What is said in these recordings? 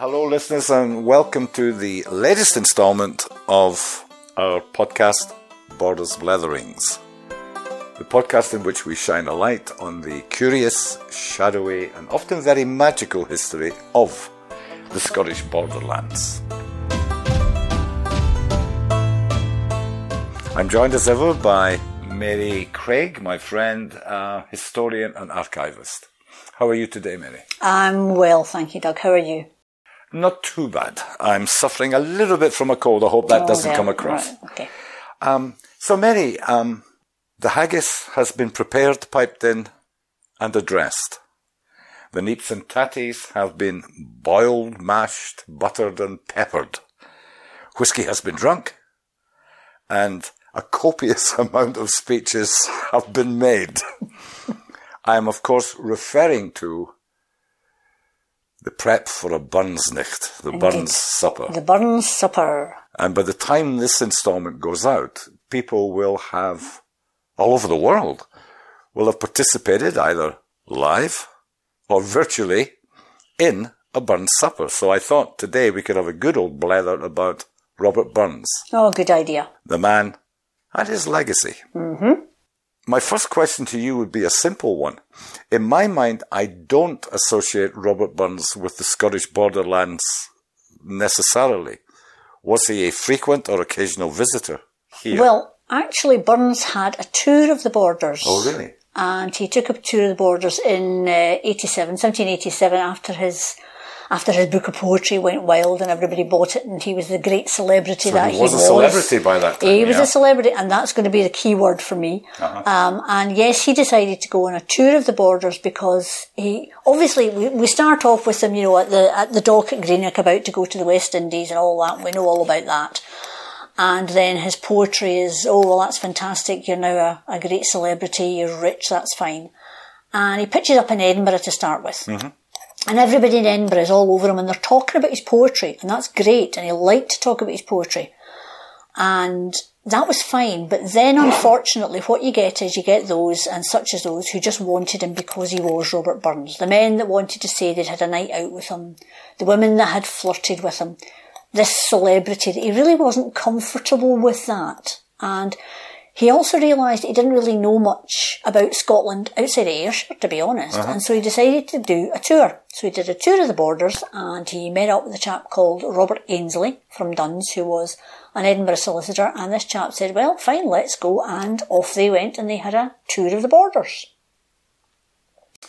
Hello, listeners, and welcome to the latest installment of our podcast, Borders Bletherings. The podcast in which we shine a light on the curious, shadowy, and often very magical history of the Scottish borderlands. I'm joined as ever by Mary Craig, my friend, uh, historian and archivist. How are you today, Mary? I'm well, thank you, Doug. How are you? Not too bad. I'm suffering a little bit from a cold. I hope that Oh, doesn't yeah, come across. right, okay. Um, so, Mary, um, the haggis has been prepared, piped in, and addressed. The neeps and tatties have been boiled, mashed, buttered, and peppered. Whisky has been drunk, and a copious amount of speeches have been made. I am, of course, referring to the prep for a Burns' Burnsnicht, the Burns supper. The Burns Supper. And by the time this installment goes out, people will have, all over the world, will have participated either live or virtually in a Burns supper. So I thought today we could have a good old blather about Robert Burns, Oh, good idea. the man and his legacy. Mm-hmm. My first question to you would be a simple one. In my mind, I don't associate Robert Burns with the Scottish borderlands necessarily. Was he a frequent or occasional visitor here? Well, actually, Burns had a tour of the borders. oh, really? And he took a tour of the borders in uh, 87, 1787 after his after his book of poetry went wild and everybody bought it and he was the great celebrity So that he was a was. a celebrity by that time. He was yeah? Uh-huh. a celebrity, and that's going to be the key word for me. Um, and yes, he decided to go on a tour of the borders because he obviously we, we start off with him, you know, at the at the dock at Greenock about to go to the West Indies and all that. We know all about that. And then his poetry is, oh well, that's fantastic. You're now a, a great celebrity. You're rich. That's fine. And he pitches up in Edinburgh to start with. And everybody in Edinburgh is all over him and they're talking about his poetry and that's great and he liked to talk about his poetry. And that was fine, but then unfortunately what you get is you get those and such as those who just wanted him because he was Robert Burns. The men that wanted to say they'd had a night out with him, the women that had flirted with him, this celebrity that he really wasn't comfortable with that. And he also realised he didn't really know much about Scotland outside of Ayrshire, to be honest, and so he decided to do a tour. So he did a tour of the borders, and he met up with a chap called Robert Ainslie from Duns, who was an Edinburgh solicitor, and this chap said, well, fine, let's go, and off they went, and they had a tour of the borders.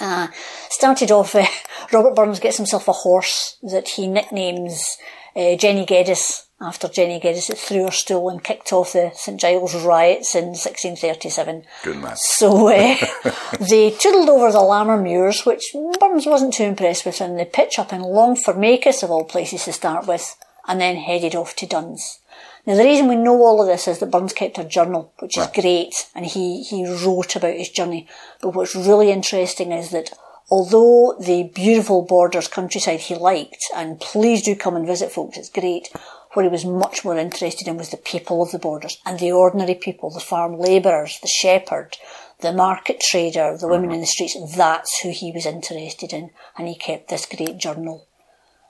Uh, started off, uh, Robert Burns gets himself a horse that he nicknames uh, Jenny Geddes after Jenny Geddes threw her stool and kicked off the St Giles riots in 1637. Good man. So uh, they toodled over the Lammer Muirs, which Burns wasn't too impressed with, and they pitch up in Longformacus, of all places to start with, and then headed off to Duns. Now, the reason we know all of this is that Burns kept a journal, which is Right. great, and he, he wrote about his journey. But what's really interesting is that although the beautiful borders countryside he liked, and please do come and visit folks, it's great, what he was much more interested in was the people of the borders, and the ordinary people, the farm labourers, the shepherd, the market trader, the women in the streets, that's who he was interested in, and he kept this great journal.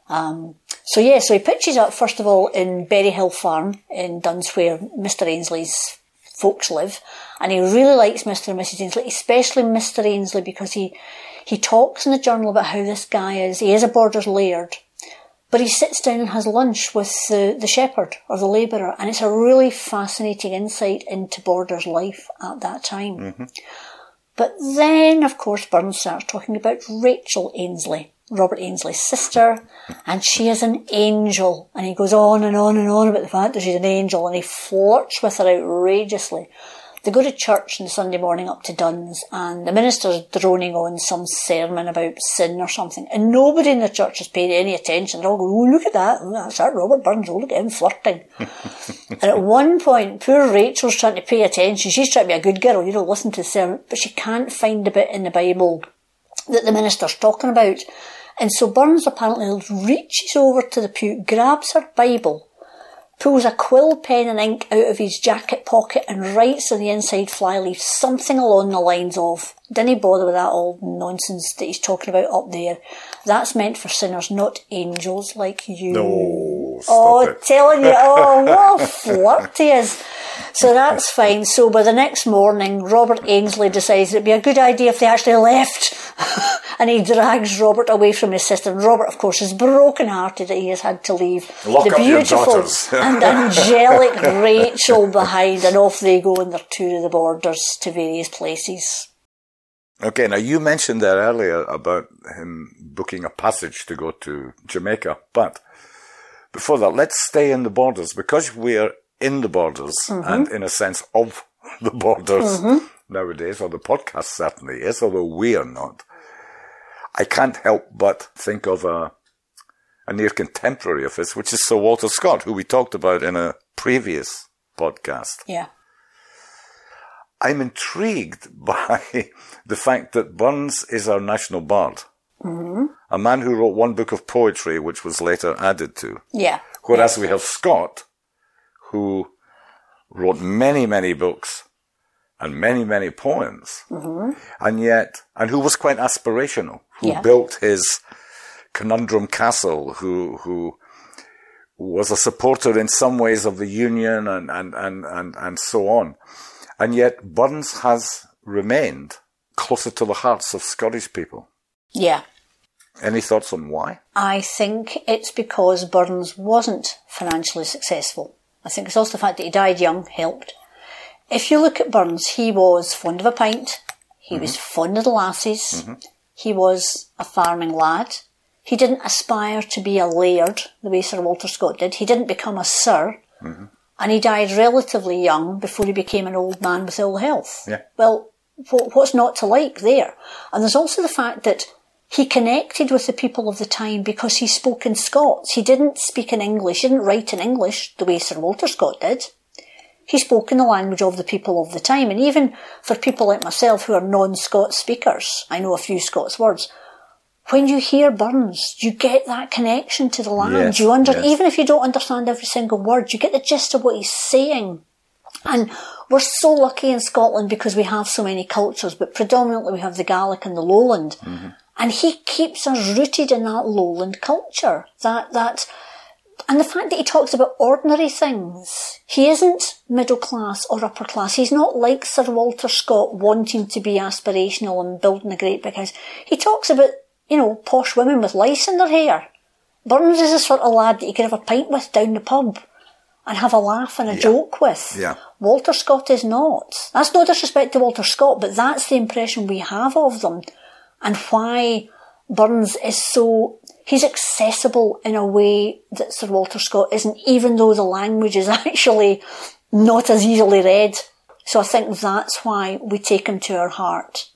Um, so yeah, so he pitches up first of all in Berryhill Farm in Duns where Mr Ainslie's folks live, and he really likes Mr and Mrs Ainslie, especially Mr Ainslie because he he talks in the journal about how this guy is. He is a Borders laird, but he sits down and has lunch with the the shepherd or the labourer, and it's a really fascinating insight into Borders life at that time. Mm-hmm. But then, of course, Burns starts talking about Rachel Ainslie, Robert Ainslie's sister, and she is an angel. And he goes on and on and on about the fact that she's an angel, and he flirts with her outrageously. They go to church on the Sunday morning up to Duns, and the minister's droning on some sermon about sin or something, and nobody in the church has paid any attention. They're all going, oh, look at that, oh, that's that Robert Burns, oh, look at him flirting. and at one point, poor Rachel's trying to pay attention. She's trying to be a good girl, you know, listen to the sermon, but she can't find a bit in the Bible that the minister's talking about. And so Burns apparently reaches over to the pew, grabs her Bible, pulls a quill pen and ink out of his jacket pocket and writes on the inside flyleaf something along the lines of, didn't bother with that old nonsense that he's talking about up there. That's meant for sinners, not angels like you. No, oh, it. telling you, oh, what a flirt he is. So that's fine. So by the next morning, Robert Ainslie decides it'd be a good idea if they actually left. and he drags Robert away from his sister. And Robert, of course, is broken hearted that he has had to leave Lock the beautiful and angelic Rachel behind. And off they go on their tour of the borders to various places. Okay, now you mentioned that earlier about him booking a passage to go to Jamaica, but before that, let's stay in the borders because we're in the borders mm-hmm. and in a sense of the borders mm-hmm. nowadays, or the podcast certainly is, although we are not. I can't help but think of a, a near contemporary of his, which is Sir Walter Scott, who we talked about in a previous podcast. Yeah. I'm intrigued by the fact that Burns is our national bard. Mm-hmm. A man who wrote one book of poetry, which was later added to. Yeah. Whereas we have Scott, who wrote many, many books and many, many poems. And yet, and who was quite aspirational, who Yeah. built his conundrum castle, who, who was a supporter in some ways of the Union and, and, and, and, and so on. And yet Burns has remained closer to the hearts of Scottish people. Yeah. Any thoughts on why? I think it's because Burns wasn't financially successful. I think it's also the fact that he died young helped. If you look at Burns, he was fond of a pint, he was mm-hmm. fond of the lasses, mm-hmm. he was a farming lad, he didn't aspire to be a laird the way Sir Walter Scott did, he didn't become a sir, mm-hmm. and he died relatively young before he became an old man with ill health. Yeah. Well, what's not to like there? And there's also the fact that he connected with the people of the time because he spoke in Scots. He didn't speak in English, he didn't write in English the way Sir Walter Scott did. He spoke in the language of the people of the time. And even for people like myself who are non-Scots speakers, I know a few Scots words, when you hear Burns, you get that connection to the land. Yes, you under, yes. even if you don't understand every single word, you get the gist of what he's saying. And we're so lucky in Scotland because we have so many cultures, but predominantly we have the Gaelic and the Lowland. Mm-hmm. And he keeps us rooted in that Lowland culture. That, that, and the fact that he talks about ordinary things. He isn't middle class or upper class. He's not like Sir Walter Scott wanting to be aspirational and building a great big house. He talks about, you know, posh women with lice in their hair. Burns is the sort of lad that you could have a pint with down the pub and have a laugh and a joke with. Yeah. Walter Scott is not. That's no disrespect to Walter Scott, but that's the impression we have of them and why Burns is so, he's accessible in a way that Sir Walter Scott isn't, even though the language is actually not as easily read. So I think that's why we take him to our heart.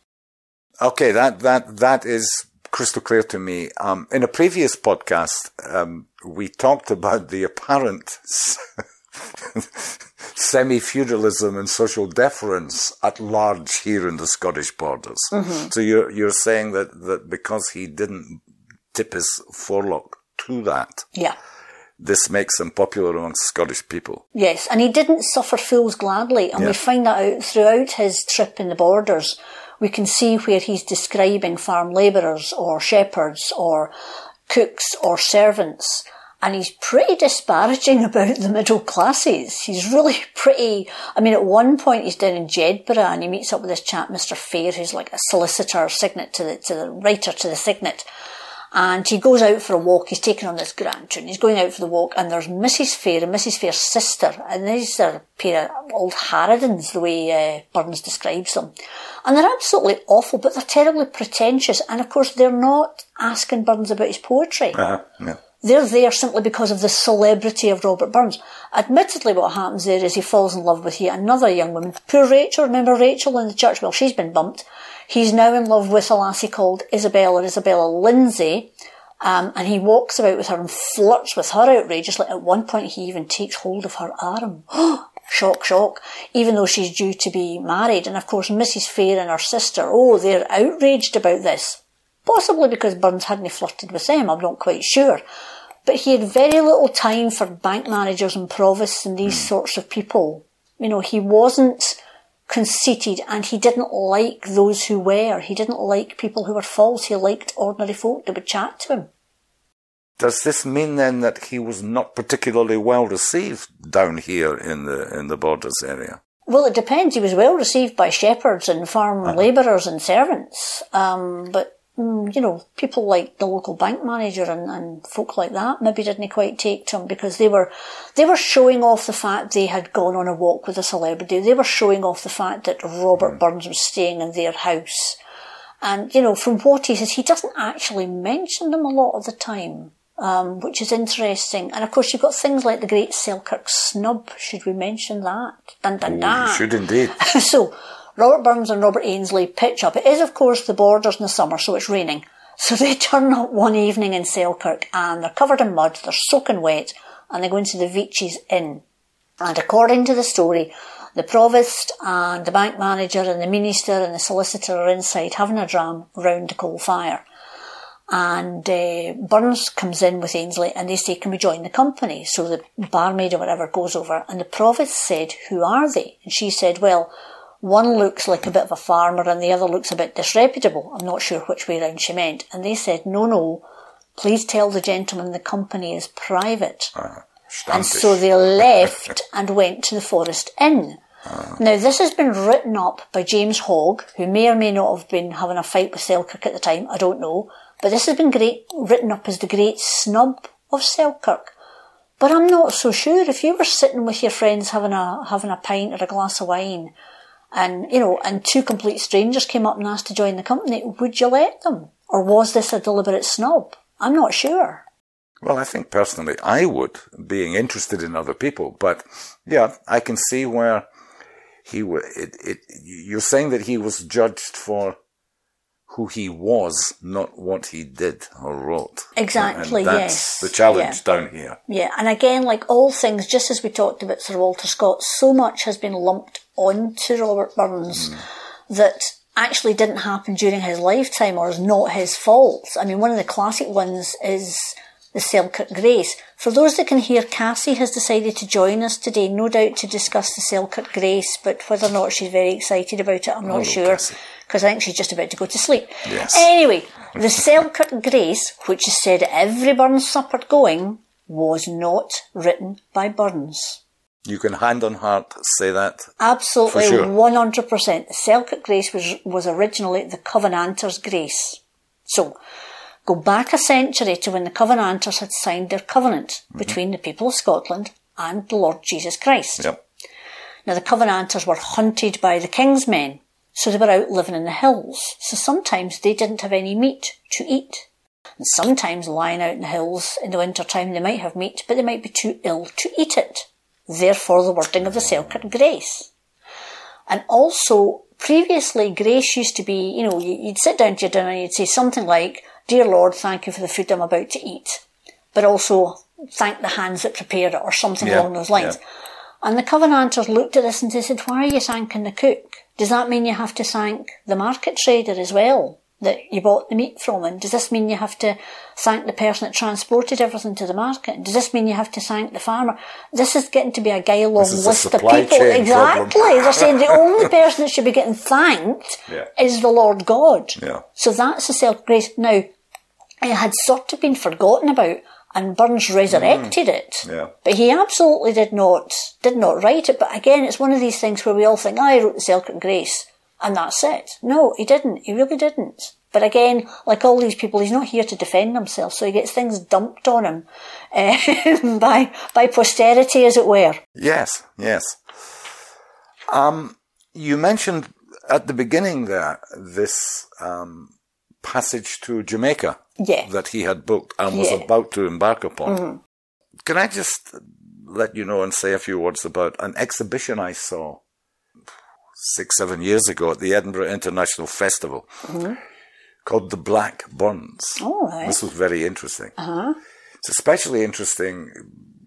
Okay, that that that is crystal clear to me. Um, in a previous podcast, um, we talked about the apparent semi-feudalism and social deference at large here in the Scottish borders. Mm-hmm. So you're you're saying that that because he didn't tip his forelock to that, Yeah. this makes him popular amongst Scottish people. Yes, and he didn't suffer fools gladly, and Yeah. we find that out throughout his trip in the borders. We can see where he's describing farm labourers or shepherds or cooks or servants, and he's pretty disparaging about the middle classes. He's really pretty. I mean, at one point he's down in Jedburgh and he meets up with this chap, Mr. Fair, who's like a solicitor, signet to the to the writer to the signet. And he goes out for a walk. He's taken on this grant and he's going out for the walk. And there's Mrs. Fair and Mrs. Fair's sister. And these are a pair of old harridans, the way uh, Burns describes them. And they're absolutely awful, but they're terribly pretentious. And of course, they're not asking Burns about his poetry. Uh-huh. Yeah. They're there simply because of the celebrity of Robert Burns. Admittedly, what happens there is he falls in love with yet another young woman. Poor Rachel, remember Rachel in the church? Well, she's been bumped. He's now in love with a lassie called Isabella, or Isabella Lindsay. Um, and he walks about with her and flirts with her outrageously. At one point, he even takes hold of her arm. shock, shock. Even though she's due to be married. And of course, Mrs. Fair and her sister, oh, they're outraged about this. Possibly because Burns hadn't flirted with them, I'm not quite sure. But he had very little time for bank managers and provosts and these sorts of people. You know, he wasn't conceited and he didn't like those who were. He didn't like people who were false. He liked ordinary folk that would chat to him. Does this mean then that he was not particularly well received down here in the in the borders area? Well, it depends. He was well received by shepherds and farm uh-huh. labourers and servants. Um, but, mm, you know, people like the local bank manager and, and folk like that maybe didn't quite take to him because they were, they were showing off the fact they had gone on a walk with a celebrity. They were showing off the fact that Robert mm. Burns was staying in their house. And, you know, from what he says, he doesn't actually mention them a lot of the time um, which is interesting. And of course, you've got things like the Great Selkirk Snub. Should we mention that? Dun dun dun. should indeed. so, Robert Burns and Robert Ainslie pitch up. It is, of course, the borders in the summer, so it's raining. So they turn up one evening in Selkirk and they're covered in mud, they're soaking wet, and they go into the Veitch's Inn. And according to the story, the provost and the bank manager and the minister and the solicitor are inside having a dram round the coal fire. And uh, Burns comes in with Ainslie and they say, can we join the company? So the barmaid or whatever goes over and the provost said, who are they? And she said, well, one looks like a bit of a farmer and the other looks a bit disreputable. I'm not sure which way round she meant. And they said, no, no, please tell the gentleman the company is private. Uh, and so they left and went to the Forest Inn. Uh. Now, this has been written up by James Hogg, who may or may not have been having a fight with Selkirk at the time, I don't know. But this has been great, written up as the great snub of Selkirk. But I'm not so sure. If you were sitting with your friends having a, having a pint or a glass of wine, and, you know, and two complete strangers came up and asked to join the company, would you let them? Or was this a deliberate snub? I'm not sure. Well, I think personally I would, being interested in other people. But yeah, I can see where he would. It, it, you're saying that he was judged for who he was, not what he did or wrote. Exactly, and that's yes. the challenge yeah. down here. Yeah, and again, like all things, just as we talked about Sir Walter Scott, so much has been lumped onto Robert Burns mm. that actually didn't happen during his lifetime or is not his fault. I mean, one of the classic ones is the Selkirk Grace. For those that can hear, Cassie has decided to join us today, no doubt to discuss the Selkirk Grace, but whether or not she's very excited about it, I'm not sure, because I think she's just about to go to sleep. Yes. Anyway, the Selkirk Grace, which is said every Burns supper going, was not written by Burns. You can hand on heart say that. Absolutely, sure. 100%. The Selkirk Grace was, was originally the Covenanters' Grace. So, Go back a century to when the Covenanters had signed their covenant mm-hmm. between the people of Scotland and the Lord Jesus Christ. Yep. Now the Covenanters were hunted by the king's men, so they were out living in the hills. So sometimes they didn't have any meat to eat. And sometimes lying out in the hills in the winter time they might have meat, but they might be too ill to eat it. Therefore the wording of the Selkirk Grace. And also, previously grace used to be, you know, you'd sit down to your dinner and you'd say something like, Dear Lord, thank you for the food I'm about to eat, but also thank the hands that prepared it, or something yeah, along those lines. Yeah. And the Covenanters looked at this and they said, Why are you thanking the cook? Does that mean you have to thank the market trader as well? That you bought the meat from, and does this mean you have to thank the person that transported everything to the market? Does this mean you have to thank the farmer? This is getting to be a guy long list of people. Exactly. They're saying the only person that should be getting thanked yeah. is the Lord God. Yeah. So that's the self grace. Now, it had sort of been forgotten about and Burns resurrected mm. it. Yeah. But he absolutely did not did not write it. But again, it's one of these things where we all think, oh, I wrote the Selkirk Grace and that's it. No, he didn't. He really didn't. But again, like all these people, he's not here to defend himself, so he gets things dumped on him uh, by by posterity, as it were. Yes, yes. Um, you mentioned at the beginning there this um, passage to Jamaica yeah. that he had booked and was yeah. about to embark upon. Mm-hmm. Can I just let you know and say a few words about an exhibition I saw six, seven years ago at the Edinburgh International Festival mm-hmm. called The Black Burns. Oh, right. This was very interesting. Uh-huh. It's especially interesting,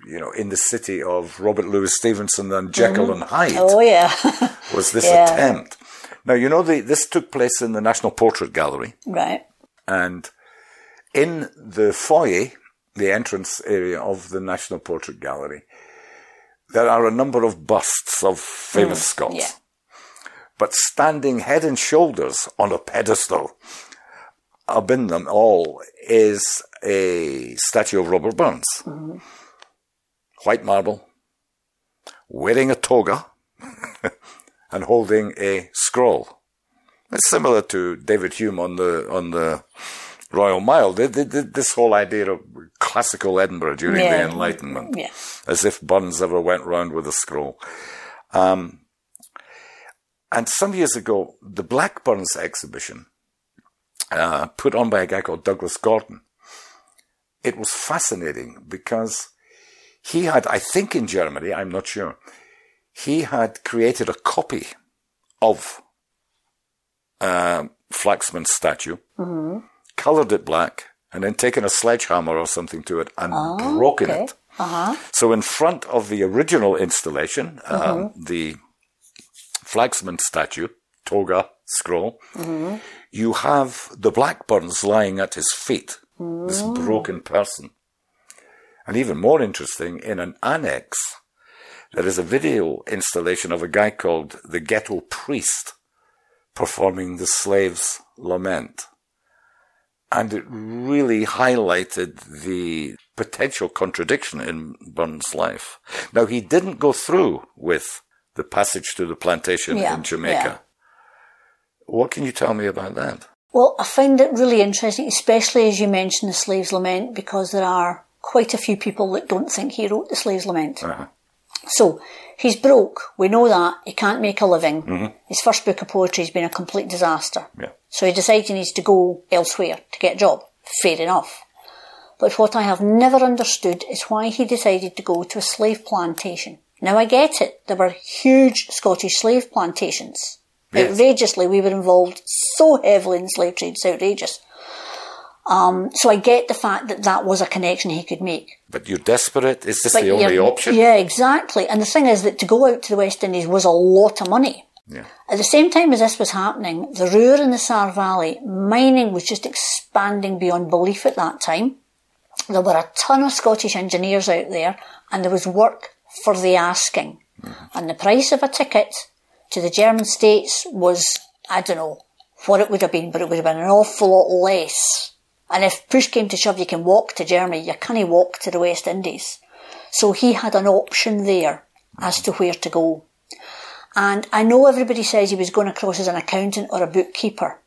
you know, in the city of Robert Louis Stevenson and Jekyll mm-hmm. and Hyde. Oh, yeah. was this yeah. attempt. Now, you know, the, this took place in the National Portrait Gallery. Right. And in the foyer the entrance area of the National Portrait Gallery, there are a number of busts of famous Scots. yeah. But standing head and shoulders on a pedestal above them all is a statue of Robert Burns. White marble, wearing a toga, and holding a scroll. It's similar to David Hume on the on the Royal Mile. They, they, they- this whole idea of classical Edinburgh during Yeah. the Enlightenment, Yeah. as if Burns ever went round with a scroll. Um, and some years ago, the Blackburns exhibition, uh, put on by a guy called Douglas Gordon, it was fascinating because he had, I think in Germany, I'm not sure, he had created a copy of uh, Flaxman's statue, coloured it black, and then taken a sledgehammer or something to it and broken okay. it. Uh huh. So in front of the original installation, um, the Flaxman statue, toga, scroll, you have the Blackburns lying at his feet, this oh. broken person. And even more interesting, in an annex, there is a video installation of a guy called the Ghetto Priest performing the slave's lament. And it really highlighted the potential contradiction in Burns' life. Now, he didn't go through with the passage to the plantation Yeah, in Jamaica. yeah. What can you tell me about that? Well, I find it really interesting, especially as you mention the Slave's Lament, because there are quite a few people that don't think he wrote the Slave's Lament. Uh-huh. So, he's broke. We know that. He can't make a living. His first book of poetry has been a complete disaster. Yeah. So he decides he needs to go elsewhere to get a job. Fair enough. But what I have never understood is why he decided to go to a slave plantation. Now I get it. There were huge Scottish slave plantations. Yes. Outrageously, we were involved so heavily in slave trade. It's outrageous. Um, so I get the fact that that was a connection he could make. But you're desperate? Is this But the only option? Yeah, exactly. And the thing is that to go out to the West Indies was a lot of money. Yeah. At the same time as this was happening, the Ruhr and the Saar Valley, mining was just expanding beyond belief at that time. There were a ton of Scottish engineers out there, and there was work for the asking. And the price of a ticket to the German states was, I don't know what it would have been, but it would have been an awful lot less. And if push came to shove, you can walk to Germany, you can't walk to the West Indies. So he had an option there as to where to go. And I know everybody says he was going across as an accountant or a bookkeeper.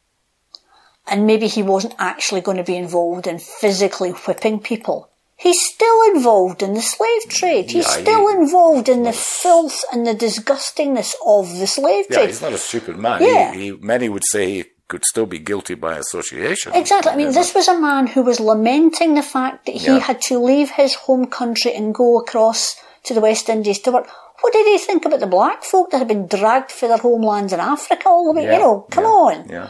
And maybe he wasn't actually going to be involved in physically whipping people. He's still involved in the slave trade. He's Yeah, he- still involved in the filth and the disgustingness of the slave Yeah, trade. he's not a stupid man. Yeah. He, he, many would say he could still be guilty by association. Exactly. I mean, this was a man who was lamenting the fact that he Yeah. had to leave his home country and go across to the West Indies to work. What did he think about the black folk that had been dragged for their homelands in Africa all the way? Yeah, You know, come yeah, on. Yeah.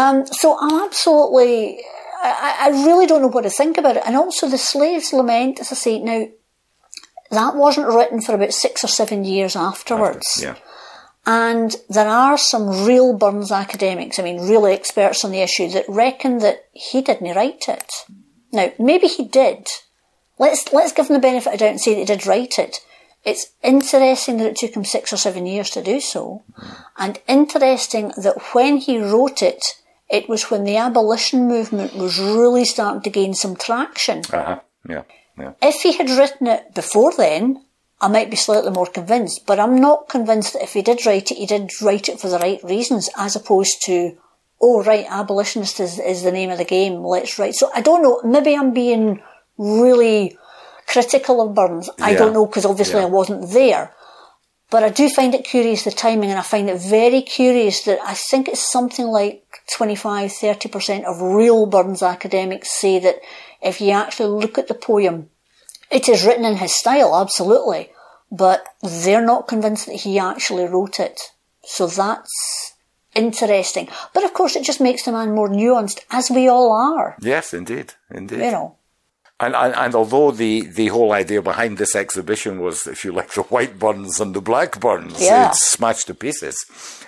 Um, so I'm absolutely, I, I really don't know what to think about it. And also the slaves lament, as I say, now, that wasn't written for about six or seven years afterwards. Yeah. And there are some real Burns academics, I mean, real experts on the issue, that reckon that he didn't write it. Now, maybe he did. Let's, let's give him the benefit of doubt and say that he did write it. It's interesting that it took him six or seven years to do so. And interesting that when he wrote it, it was when the abolition movement was really starting to gain some traction. Uh-huh. Yeah. Yeah. If he had written it before then, I might be slightly more convinced, but I'm not convinced that if he did write it, he did write it for the right reasons, as opposed to, oh right, abolitionist is, is the name of the game, let's write. So I don't know, maybe I'm being really critical of Burns. I don't know, because obviously Yeah. I wasn't there. But I do find it curious, the timing, and I find it very curious that I think it's something like 25, 30% of real Burns academics say that if you actually look at the poem, it is written in his style, absolutely, but they're not convinced that he actually wrote it. So that's interesting. But of course, it just makes the man more nuanced, as we all are, Yes, indeed. Indeed. you know. And, and, and although the, the whole idea behind this exhibition was, if you like, the white burns and the black burns, Yeah. it's smashed to pieces.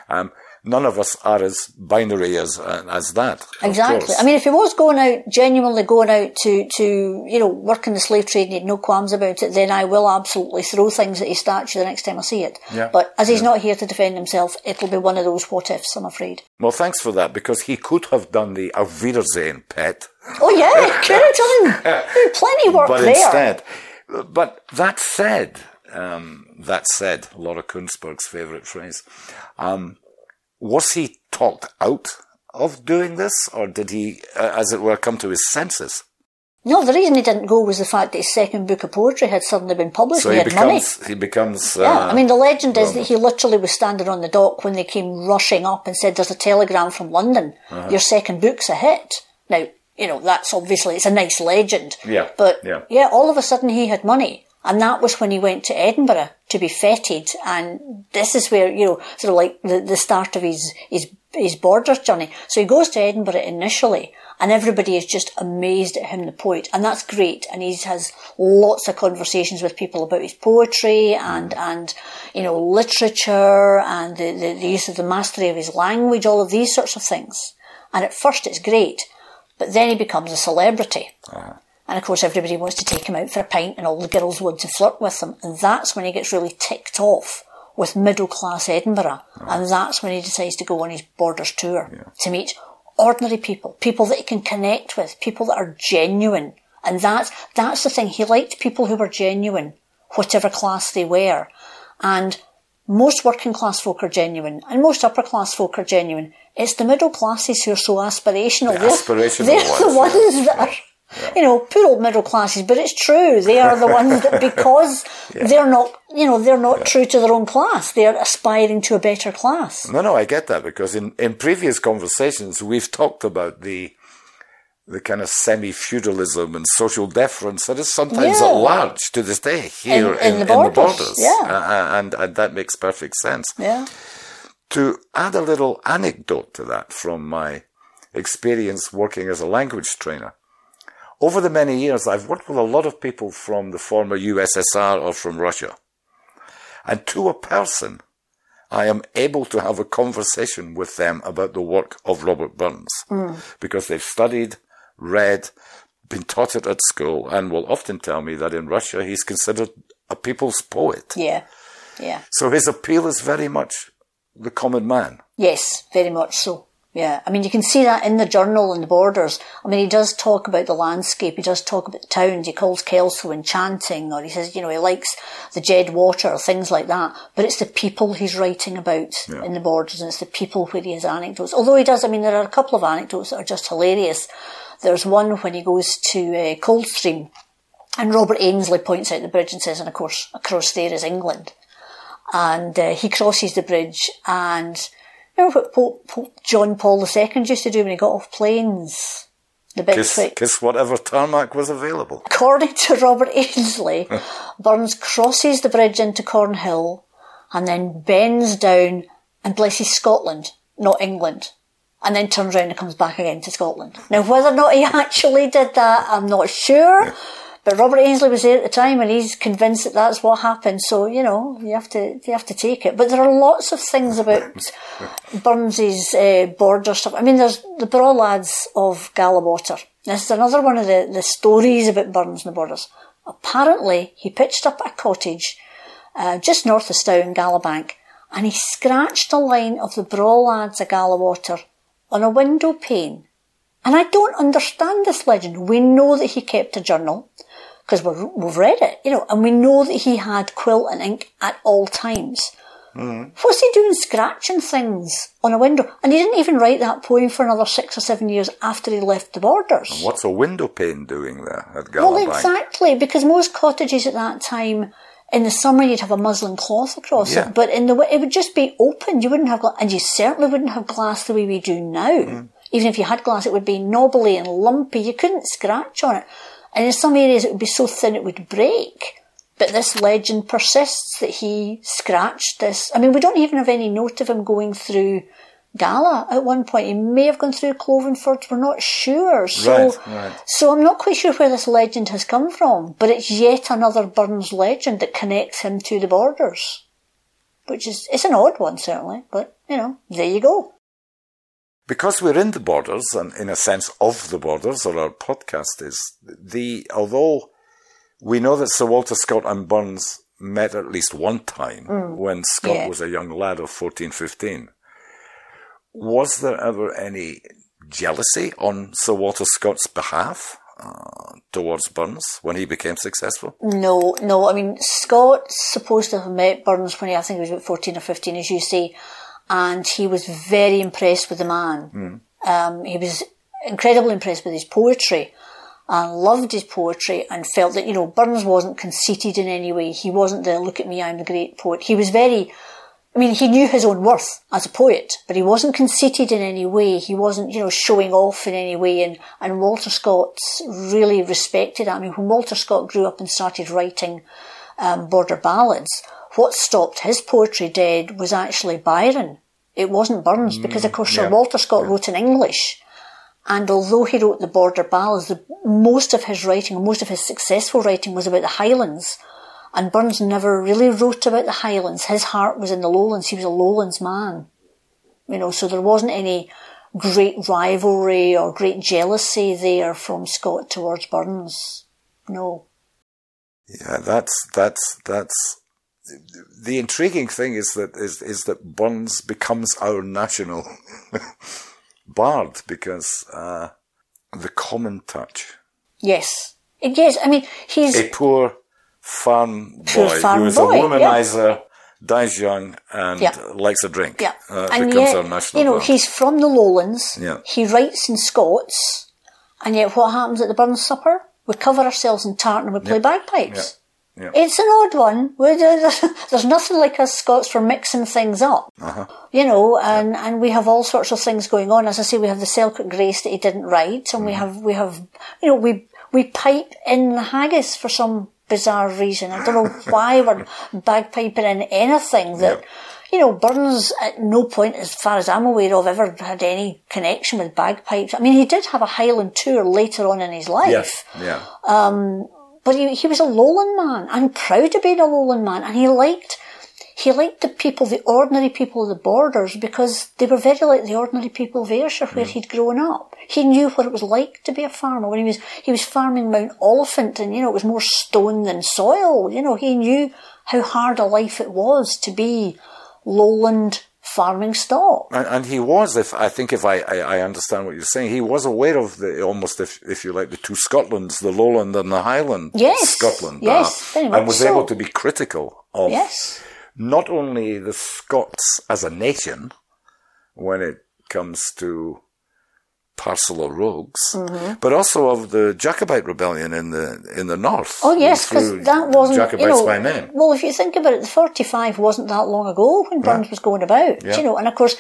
Um, none of us are as binary as uh, as that. Exactly. I mean, if he was going out, genuinely going out to, to, you know, work in the slave trade and he had no qualms about it, then I will absolutely throw things at his statue the next time I see it. Yeah. But as he's Yeah. not here to defend himself, it'll be one of those what ifs, I'm afraid. well, thanks for that because he could have done the Auf Wiedersehen pet, Oh yeah, could have done. Plenty of work but there. instead, but that said, um, that said, Laura Kuenssberg's favourite phrase, um, was he talked out of doing this, or did he, uh, as it were, come to his senses? No, the reason he didn't go was the fact that his second book of poetry had suddenly been published So and he he had money. becomes, he becomes. Uh, Yeah, I mean, the legend is that he literally was standing on the dock when they came rushing up and said, there's a telegram from London. Uh-huh. Your second book's a hit. Now, you know, that's obviously, it's a nice legend. Yeah, But, yeah. all of a sudden he had money. And that was when he went to Edinburgh to be feted. And this is where, you know, sort of like the, the start of his, his, his borders journey. So he goes to Edinburgh initially and everybody is just amazed at him, the poet. And that's great. And he has lots of conversations with people about his poetry and, and, you know, literature and the, the, the use of the mastery of his language, all of these sorts of things. And at first it's great, but then he becomes a celebrity. Ah. And of course, everybody wants to take him out for a pint, and all the girls want to flirt with him. And that's when he gets really ticked off with middle class Edinburgh. And that's when he decides to go on his borders tour to meet ordinary people, people that he can connect with, people that are genuine. And that's, that's the thing. He liked people who were genuine, whatever class they were. And most working class folk are genuine, and most upper class folk are genuine. It's the middle classes who are so aspirational. The they're they're the ones, ones that are you know, poor old middle classes, but it's true. They are the ones that because they're not, you know, they're not true to their own class. They're aspiring to a better class. No, no, I get that because in, in previous conversations we've talked about the the kind of semi-feudalism and social deference that is sometimes Yeah. at large to this day here In- in in, the in the borders, borders. yeah. Uh, and, and that makes perfect sense. Yeah. To add a little anecdote to that from my experience working as a language trainer, over the many years I've worked with a lot of people from the former USSR or from Russia. And to a person, I am able to have a conversation with them about the work of Robert Burns mm. because they've studied, read, been taught it at school, and will often tell me that in Russia he's considered a people's poet. Yeah. Yeah. So his appeal is very much the common man. Yes, very much so. Yeah, I mean, you can see that in the journal and the borders. I mean, he does talk about the landscape. He does talk about the towns. He calls Kelso enchanting, or he says, you know, he likes the Jed water, or things like that. But it's the people he's writing about Yeah. in the borders, and it's the people where he has anecdotes. Although he does, I mean, there are a couple of anecdotes that are just hilarious. There's one when he goes to uh, Coldstream, and Robert Ainslie points out the bridge and says, and of course, across there is England and uh, he crosses the bridge and you know what Pope, Pope John Paul II used to do when he got off planes? The big Kiss, kiss whatever tarmac was available. According to Robert Ainslie, Burns crosses the bridge into Cornhill and then bends down and blesses Scotland, not England. And then turns around and comes back again to Scotland. Now, whether or not he actually did that, I'm not sure. But Robert Ainslie was there at the time, and he's convinced that that's what happened. So you know, you have to you have to take it. But there are lots of things about Burns's uh, border stuff. I mean, there's the Braw lads of Gallawater. This is another one of the, the stories about Burns and the borders. Apparently, he pitched up a cottage uh, just north of Stow in Gallabank, and he scratched a line of the Braw lads of Gallawater on a window pane. And I don't understand this legend. We know that he kept a journal because we've read it, you know, and we know that he had quill and ink at all times. What's he doing scratching things on a window? And he didn't even write that poem for another six or seven years after he left the borders. What's a window pane doing there at Well, Gallabang? exactly, because most cottages at that time, in the summer, you'd have a muslin cloth across Yeah. it, but in the it would just be open. You wouldn't have, gla- and you certainly wouldn't have glass the way we do now. Mm. Even if you had glass, it would be knobbly and lumpy. You couldn't scratch on it, and in some areas it would be so thin it would break. But this legend persists that he scratched this. I mean, we don't even have any note of him going through Gala at one point. He may have gone through Clovenford. We're not sure. So, Right, right. so I'm not quite sure where this legend has come from, but it's yet another Burns legend that connects him to the borders. which is it's an odd one certainly, but you know, there you go. Because we're in the borders and in a sense of the borders, or our podcast is the although we know that Sir Walter Scott and Burns met at least one time when Scott Yeah. was a young lad of 14, 15. Was there ever any jealousy on Sir Walter Scott's behalf uh, towards Burns when he became successful? No, no. I mean, Scott's supposed to have met Burns when he, I think he was about 14 or 15, as you say, and he was very impressed with the man. Um, he was incredibly impressed with his poetry and loved his poetry and felt that, you know, Burns wasn't conceited in any way. He wasn't the, look at me, I'm the great poet. He was very, I mean, he knew his own worth as a poet, but he wasn't conceited in any way. He wasn't, you know, showing off in any way. And, and Walter Scott's really respected that. I mean, when Walter Scott grew up and started writing um, border ballads, what stopped his poetry dead was actually Byron. It wasn't Burns mm, because, of course, Sir yeah, Walter Scott wrote in English. And although he wrote the border ballads, the, most of his writing, most of his successful writing was about the Highlands. And Burns never really wrote about the Highlands. His heart was in the lowlands. He was a lowlands man. You know, so there wasn't any great rivalry or great jealousy there from Scott towards Burns. No. Yeah, that's that's that's the intriguing thing is that is is that Burns becomes our national bard because uh, the common touch. Yes. Yes, I mean, he's, A poor farm boy farm who is boy, a yeah. womanizer, dies young, and Yeah. likes a drink. Yeah, uh, and becomes yet, our national you know, bard. he's from the lowlands. Yeah. He writes in Scots, and yet what happens at the Burns supper? We cover ourselves in tartan and we play bagpipes. Yeah. It's an odd one. There's nothing like us Scots for mixing things up. Uh-huh. You know, and, and we have all sorts of things going on. As I say, we have the Selkirk Grace that he didn't write, and we Mm-hmm. have we have you know we we pipe in the haggis for some bizarre reason. I don't know why we're bagpiping in anything that. You know, Burns at no point, as far as I'm aware of, ever had any connection with bagpipes. I mean, he did have a Highland tour later on in his life, yeah, yeah. But he, he was a lowland man. And proud of being a lowland man. And he liked he liked the people the ordinary people of the borders because they were very like the ordinary people of Ayrshire where he'd grown up. He knew what it was like to be a farmer. When he was he was farming Mount Oliphant and you know it was more stone than soil. You know he knew how hard a life it was to be lowland farming stock And, and he was, if I think, if I, I, I understand what you're saying, he was aware of the almost, if if you like, the two Scotlands, the Lowland and the Highland Yes, Scotland, uh, yes, very and was so. able to be critical of yes. not only the Scots as a nation when it comes to Parcel of Rogues, but also of the Jacobite rebellion in the in the north. Oh yes, because that wasn't Jacobites you know. by name. Well, if you think about it, the forty-five wasn't that long ago when Burns was going about. Yeah. You know, and of course,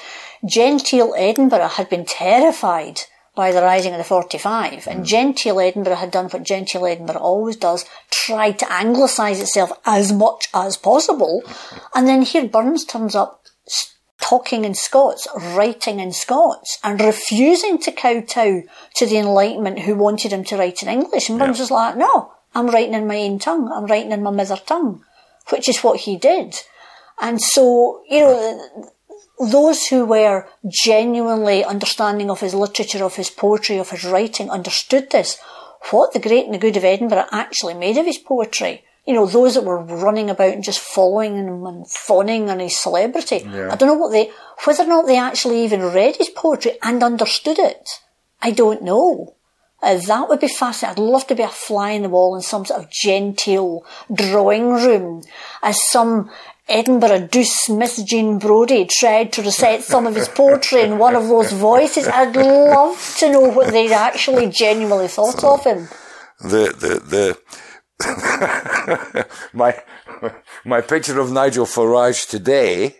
genteel Edinburgh had been terrified by the rising of the forty-five, Hmm. and genteel Edinburgh had done what genteel Edinburgh always does: tried to anglicise itself as much as possible. And then here Burns turns up. Talking in Scots, writing in Scots, and refusing to kowtow to the Enlightenment who wanted him to write in English. And Burns was like, no, I'm writing in my own tongue. I'm writing in my mother tongue, which is what he did. And so, you know, those who were genuinely understanding of his literature, of his poetry, of his writing, understood this. What the great and the good of Edinburgh actually made of his poetry. You know, those that were running about and just following him and fawning on his celebrity. I don't know what they, whether or not they actually even read his poetry and understood it. I don't know. Uh, that would be fascinating. I'd love to be a fly in the wall in some sort of genteel drawing room as some Edinburgh Deuce Miss Jean Brodie tried to recite some of his poetry in one of those voices. I'd love to know what they actually genuinely thought of him. the the the my my picture of Nigel Farage today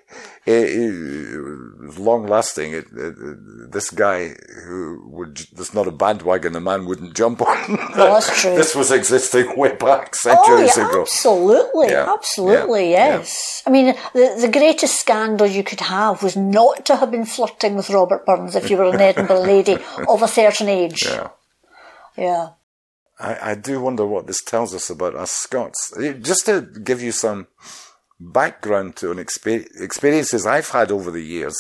is long lasting. It, it, this guy who would that's not a bandwagon the man wouldn't jump on. That's true. this was existing way back Oh, centuries yeah, ago. absolutely, Yeah, absolutely, yeah, yes. I mean, the, the greatest scandal you could have was not to have been flirting with Robert Burns if you were an Edinburgh lady of a certain age. Yeah. yeah. I, I do wonder what this tells us about us Scots. Eh, Just to give you some background to an exper- experiences I've had over the years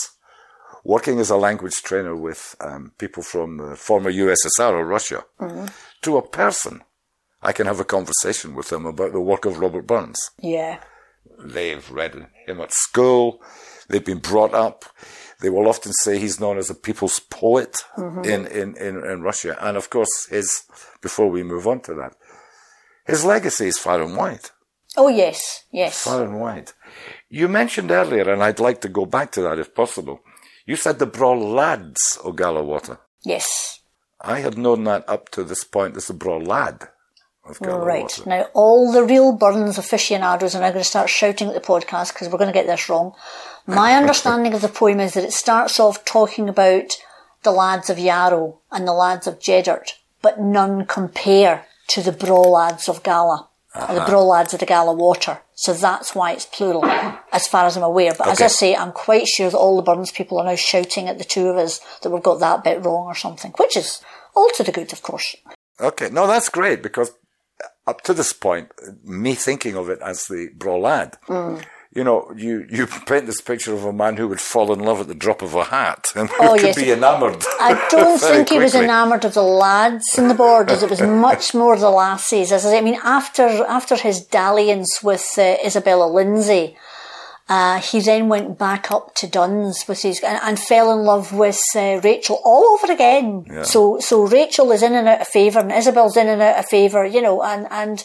working as a language trainer with um, people from the former USSR or Russia Mm-hmm. to a person. I can have a conversation with them about the work of Robert Burns. Yeah. They've read him at school. They've been brought up. They will often say he's known as a people's poet Mm-hmm. in, in, in, in Russia. And of course, his, before we move on to that, his legacy is far and wide. Oh yes, yes. Far and wide. You mentioned earlier, and I'd like to go back to that if possible. You said the Brawl lads of Gallowwater. Yes. I had known that up to this point as the Brawl lad of. Right. Now, all the real Burns aficionados are now going to start shouting at the podcast because we're going to get this wrong. My understanding of the poem is that it starts off talking about the lads of Yarrow and the lads of Jeddart, but none compare to the braw lads of Gala, or the uh-huh. braw lads of the Gala Water. So that's why it's plural, as far as I'm aware. But as I say, I'm quite sure that all the Burns people are now shouting at the two of us that we've got that bit wrong or something, which is all to the good, of course. Okay, no, that's great because up to this point, me thinking of it as the Brawl lad, Mm. you know, you, you paint this picture of a man who would fall in love at the drop of a hat and who Oh, could yes. be enamoured. I don't think he was enamoured of the lads in the borders. It was much more the lassies. As I say, I mean, after after his dalliance with uh, Isabella Lindsay, uh, he then went back up to Duns with his and, and fell in love with uh, Rachel all over again. Yeah. So so Rachel is in and out of favour, and Isabel's in and out of favour. You know, and and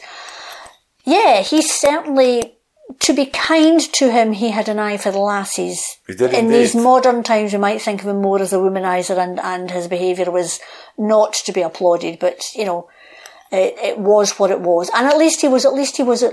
yeah, he certainly. To be kind to him, he had an eye for the lassies. He did In indeed. these modern times, we might think of him more as a womanizer, and, and his behaviour was not to be applauded. But you know, it, it was what it was, and at least he was. At least he was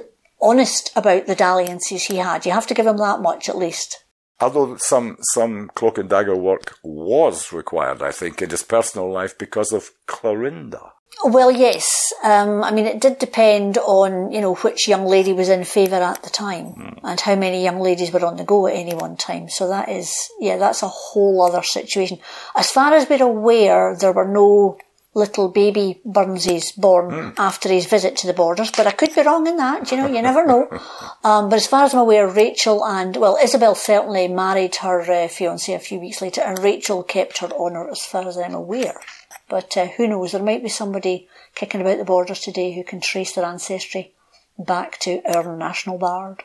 honest about the dalliances he had. You have to give him that much, at least. Although some, some cloak and dagger work was required, I think, in his personal life because of Clarinda. Well, yes. Um, I mean, it did depend on you know which young lady was in favour at the time, and how many young ladies were on the go at any one time. So that is, yeah, that's a whole other situation. As far as we're aware, there were no little baby Burnsies born after his visit to the borders, but I could be wrong in that. You know, you never know. Um, but as far as I'm aware, Rachel and well, Isabel certainly married her uh, fiance a few weeks later, and Rachel kept her honour, as far as I'm aware. But uh, who knows? There might be somebody kicking about the borders today who can trace their ancestry back to our national bard.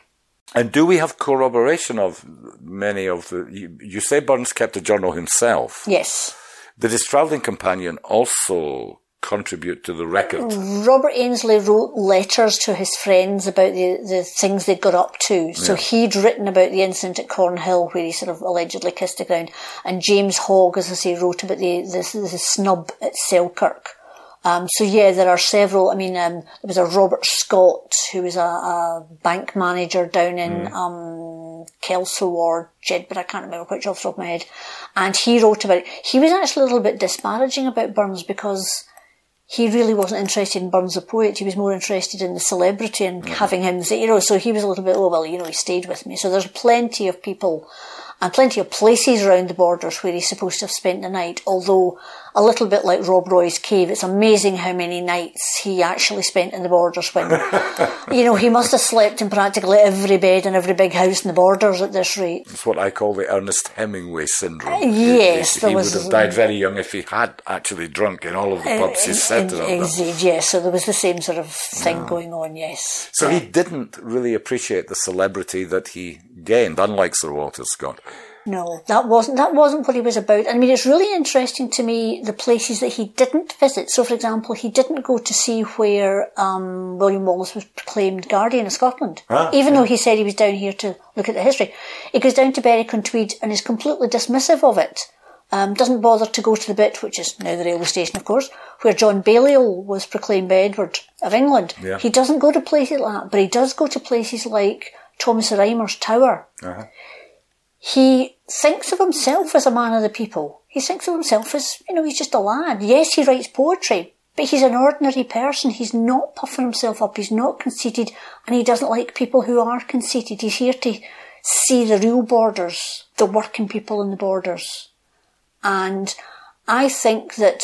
And do we have corroboration of many of the? You, you say Burns kept a journal himself. Yes. Did his travelling companion also contribute to the record? Robert Ainslie wrote letters to his friends about the, the things they'd got up to. So he'd written about the incident at Cornhill where he sort of allegedly kissed the ground. And James Hogg, as I say, wrote about the, the, the snub at Selkirk. Um, so yeah, there are several. I mean, um, there was a Robert Scott who was a, a bank manager down in um, Kelso or Jedburgh. I can't remember which off the top of my head. And he wrote about it. He was actually a little bit disparaging about Burns because he really wasn't interested in Burns the poet. He was more interested in the celebrity and mm-hmm. having him, say, you know, so he was a little bit, oh, well, you know, he stayed with me. So there's plenty of people and plenty of places around the borders where he's supposed to have spent the night, although a little bit like Rob Roy's cave, it's amazing how many nights he actually spent in the borders when, you know, he must have slept in practically every bed in every big house in the borders at this rate. It's what I call the Ernest Hemingway syndrome. yes, he, he was- would have died very young if he had actually drunk in all of the pubs he up. Uh, indeed, yes. So there was the same sort of thing going on, yes. So he didn't really appreciate the celebrity that he gained, unlike Sir Walter Scott. No, that wasn't that wasn't what he was about. I mean, it's really interesting to me the places that he didn't visit. So, for example, he didn't go to see where um, William Wallace was proclaimed Guardian of Scotland, Ah, even though he said he was down here to look at the history. He goes down to Berwick on Tweed and is completely dismissive of it. Um, doesn't bother to go to the bit, which is now the railway station, of course, where John Balliol was proclaimed by Edward of England. Yeah. He doesn't go to places like that, but he does go to places like Thomas Rhymer's Tower he thinks of himself as a man of the people. He thinks of himself as, you know, he's just a lad. Yes, he writes poetry, but he's an ordinary person. He's not puffing himself up. He's not conceited, and he doesn't like people who are conceited. He's here to see the real borders, the working people in the borders. And I think that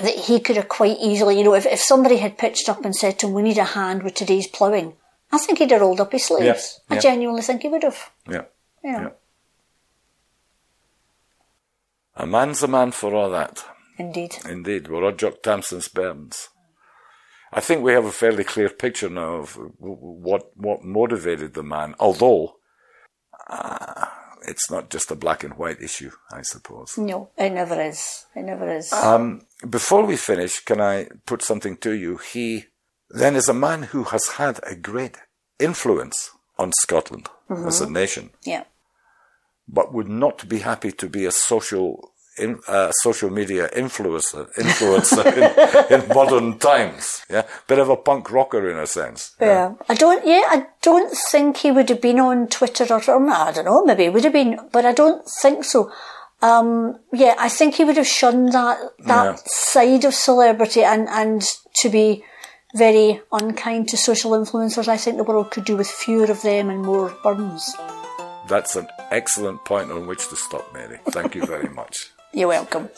that he could have quite easily, you know, if, if somebody had pitched up and said to him, we need a hand with today's ploughing, I think he'd have rolled up his sleeves. Yeah, I yeah. genuinely think he would have. Yeah. Yeah. Yeah. A man's a man for all that. Indeed. Indeed, we're Jock Tamson's Burns. I think we have a fairly clear picture now of what what motivated the man, although uh, it's not just a black and white issue, I suppose. No, it never is. It never is. Um, before we finish, can I put something to you? He then is a man who has had a great influence on Scotland as a nation, yeah. but would not be happy to be a social in, uh, social media influencer influencer in, in modern times. Yeah, bit of a punk rocker in a sense. Yeah, I don't. Yeah, I don't think he would have been on Twitter or, or I don't know. Maybe he would have been, but I don't think so. Um, yeah, I think he would have shunned that that Yeah. side of celebrity and and to be very unkind to social influencers. I think the world could do with fewer of them and more Burns. That's an excellent point on which to stop, Mary. Thank you very much. You're welcome.